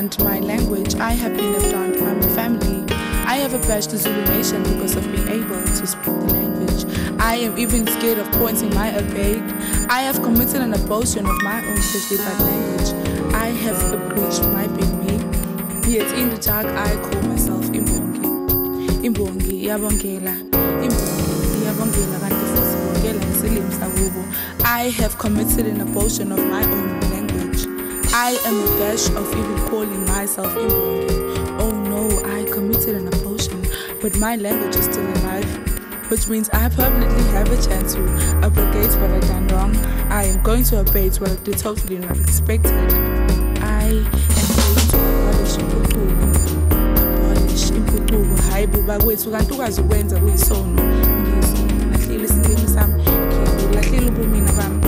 have my language. I have been adorned by my family. I have abashed the Zulu nation because of being able to speak the language. I am even scared of pointing my abate. I have committed an abortion of my own freshly black language. I have abridged my being me. Yet in the dark I call myself Imbongi. Imbongi iyabongela. Imbongi sakubo. I have committed an abortion of my own. I am abashed of even calling myself Imbongi. Oh no, I committed an abortion, but my language is still alive. Which means I permanently have a chance to abrogate what I done wrong. I am going to abate what I did totally not expected. I am going to abolish. Abolish impucuko. Hayi buba kwethu kanti ukwazi ukwenza kuyisono. Ngilahlile isilimi sami. Ngilahlile ubumina bami.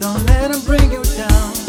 Don't let them bring you down.